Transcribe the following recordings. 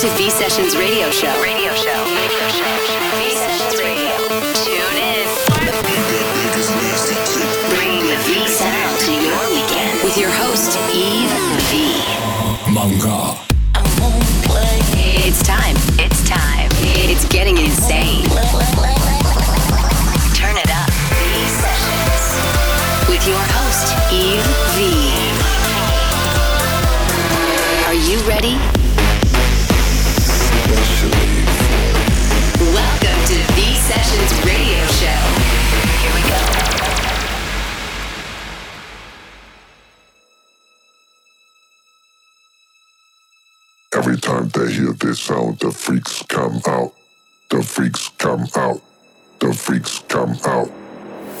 to V Sessions Radio Show. Radio Show. Radio Show. V Sessions Radio. Tune in. Bring the V sound to your weekend with your host Yves V. Manga. sound, the freaks come out, the freaks come out, the freaks come out.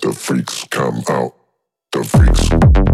The freaks come out. The freaks.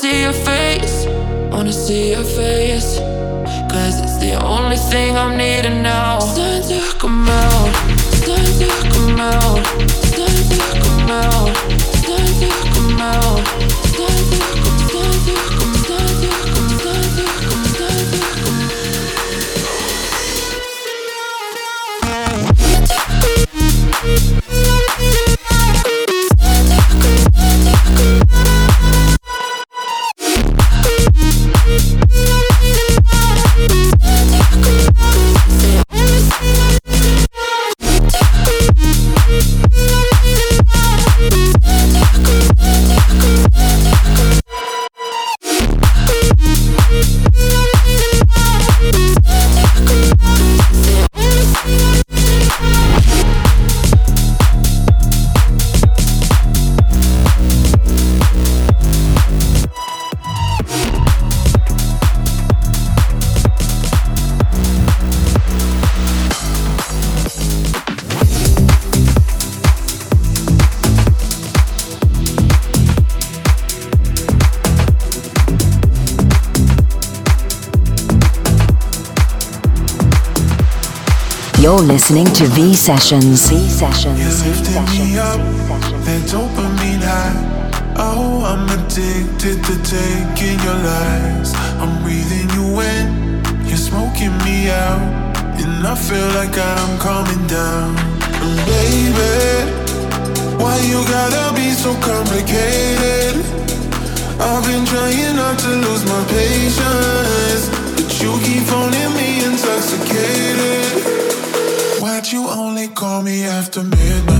see your face. Wanna see your face. Cause it's the only thing I'm needing now. It's time to come out. It's time to come out. It's time to come out. It's time to come out. listening to V Sessions. V Sessions. You lifted me up, that dopamine high. Oh, I'm addicted to taking your lies. I'm breathing you in, you're smoking me out, and I feel like I'm coming down. And baby, why you gotta be so complicated? I've been trying not to lose my patience, but you keep phoning me intoxicated you only call me after midnight.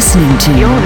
Listening to. You're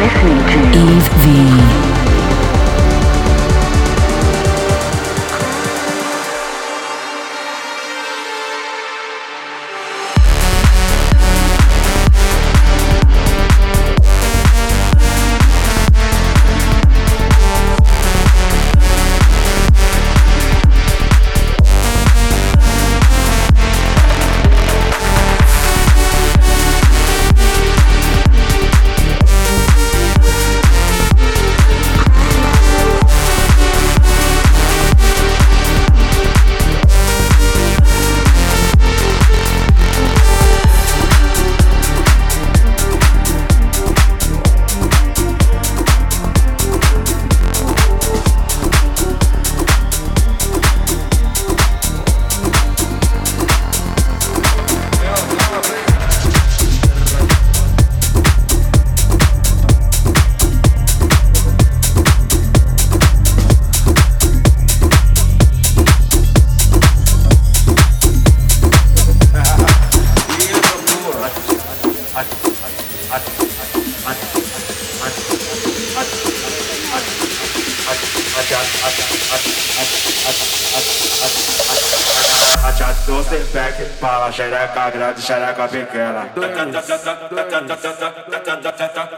xaraca pequena. Dois, dois, dois,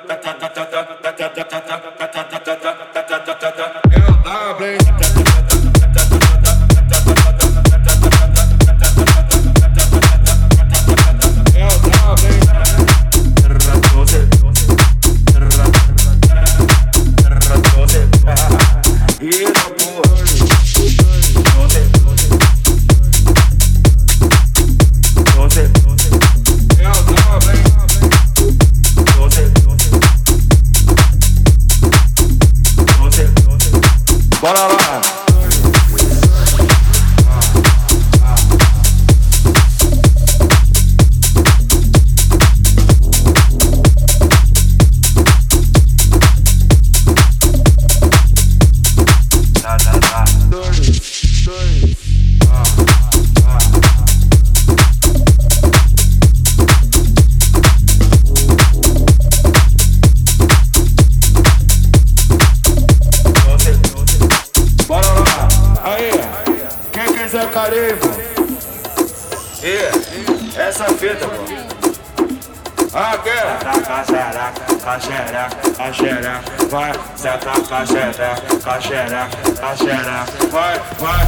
a xereca, com a xereca, vai, senta com a xereca, com a xereca, com a xereca, vai, vai,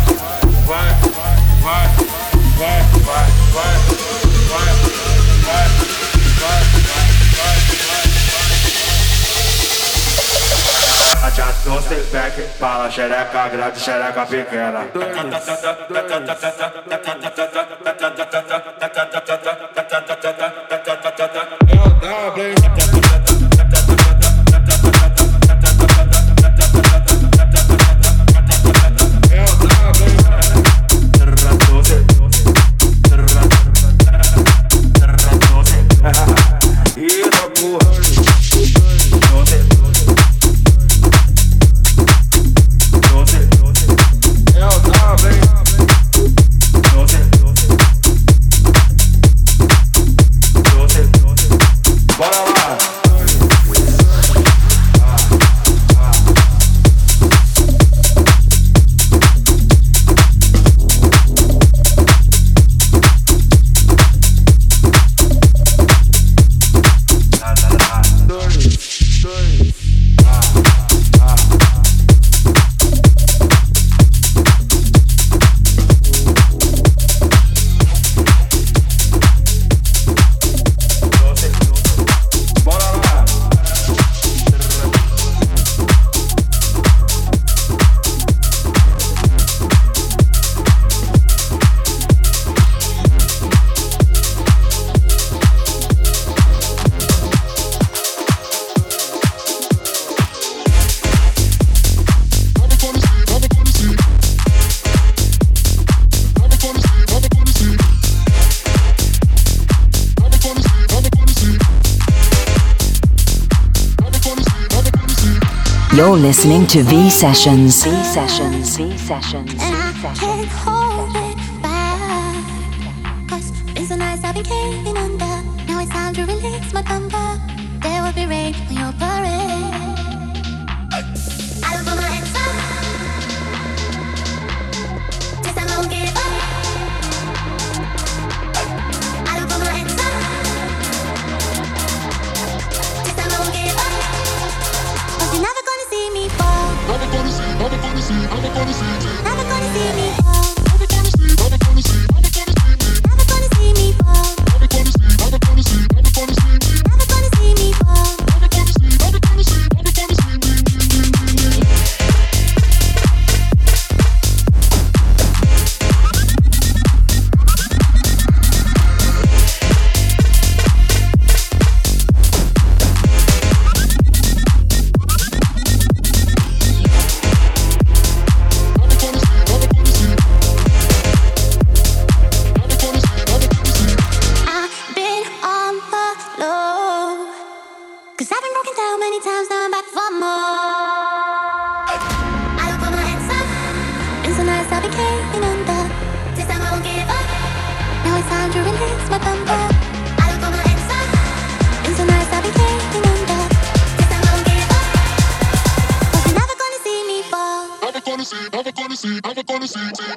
vai, vai, vai, vai, vai, vai, vai, vai, vai, Adiantou, step back, fala xereca grande, xereca pequena. You're listening to V Sessions. V Sessions. V Sessions. And I can't hold it back. Cause it's so nice I've been caving under. Now it's time to release my thunder. 次。Bye.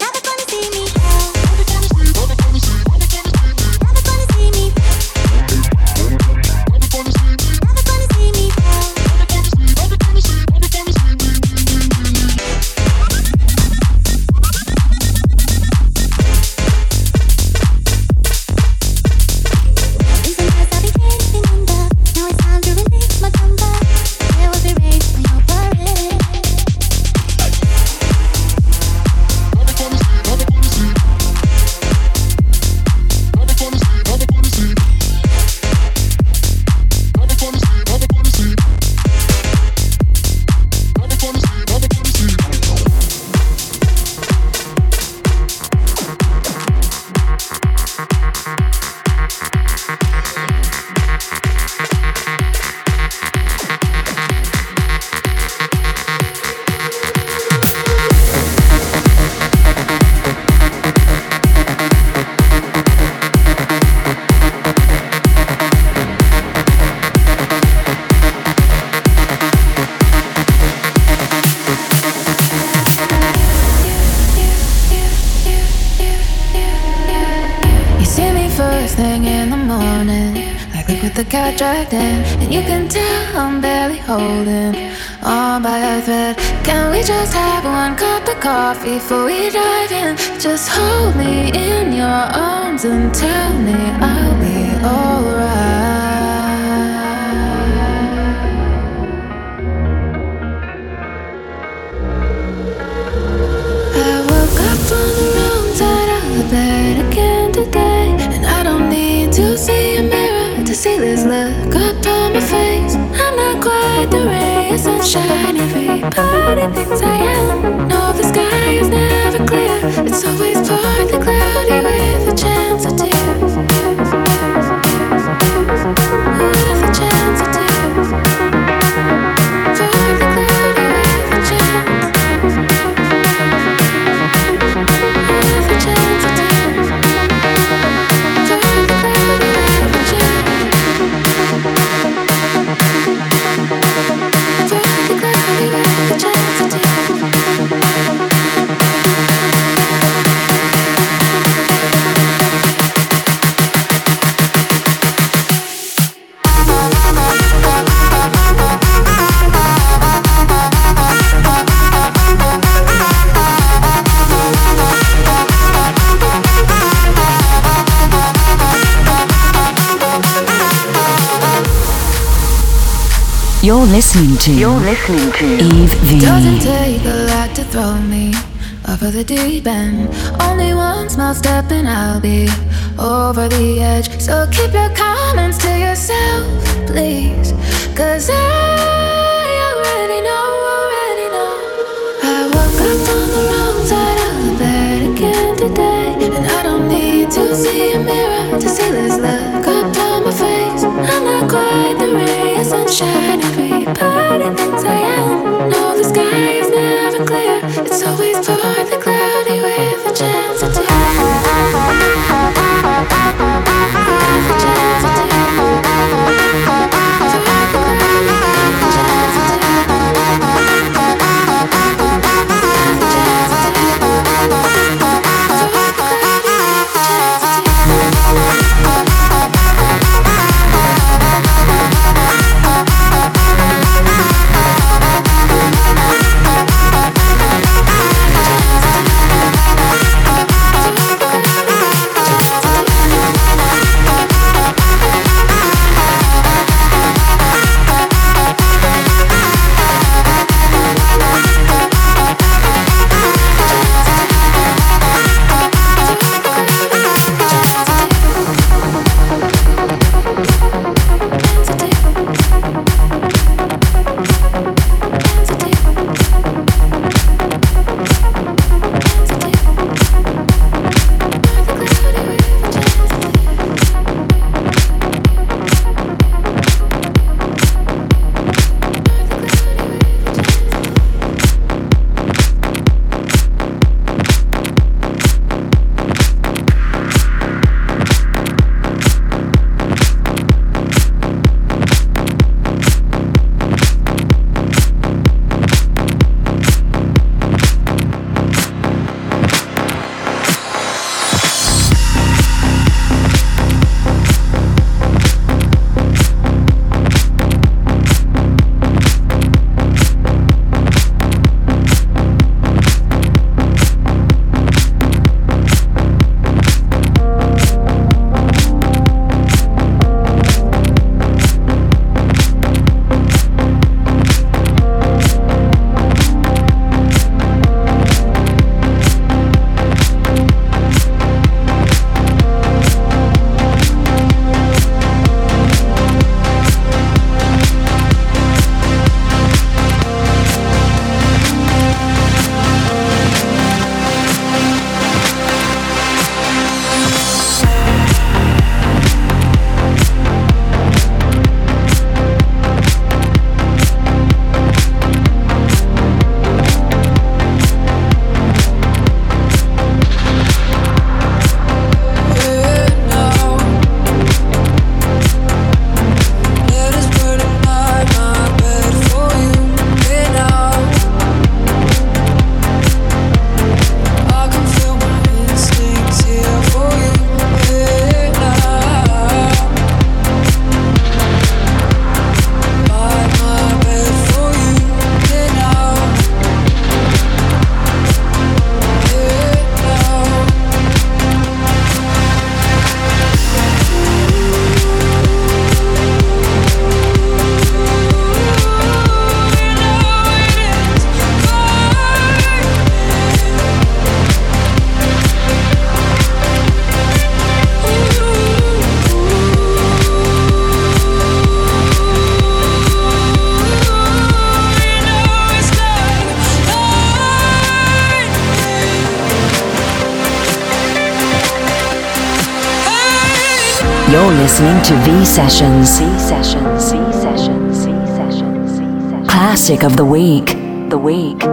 Cup of coffee before we dive in? Just hold me in your arms and tell me I'll be alright. I woke up on the wrong side of the bed again today, and I don't need to see a mirror to see this look up on my face. I'm not quite the ray of sunshine everybody thinks I am. No, the sky is never clear; it's always partly cloudy with You're listening to. You're listening to Eve Doesn't V. take a lot to throw me off of the deep end. Only one small step and I'll be over the edge. So keep your comments to yourself, please. Cause I already know, already know. I woke up on the wrong side of the bed again today. And I don't need to see a mirror to see this look up on my face. I'm not quite the ray of sunshine thinks I am. No, the sky is never clear. It's always partly Sessions. V Sessions. V Sessions. V Sessions. Classic of. The week. The week.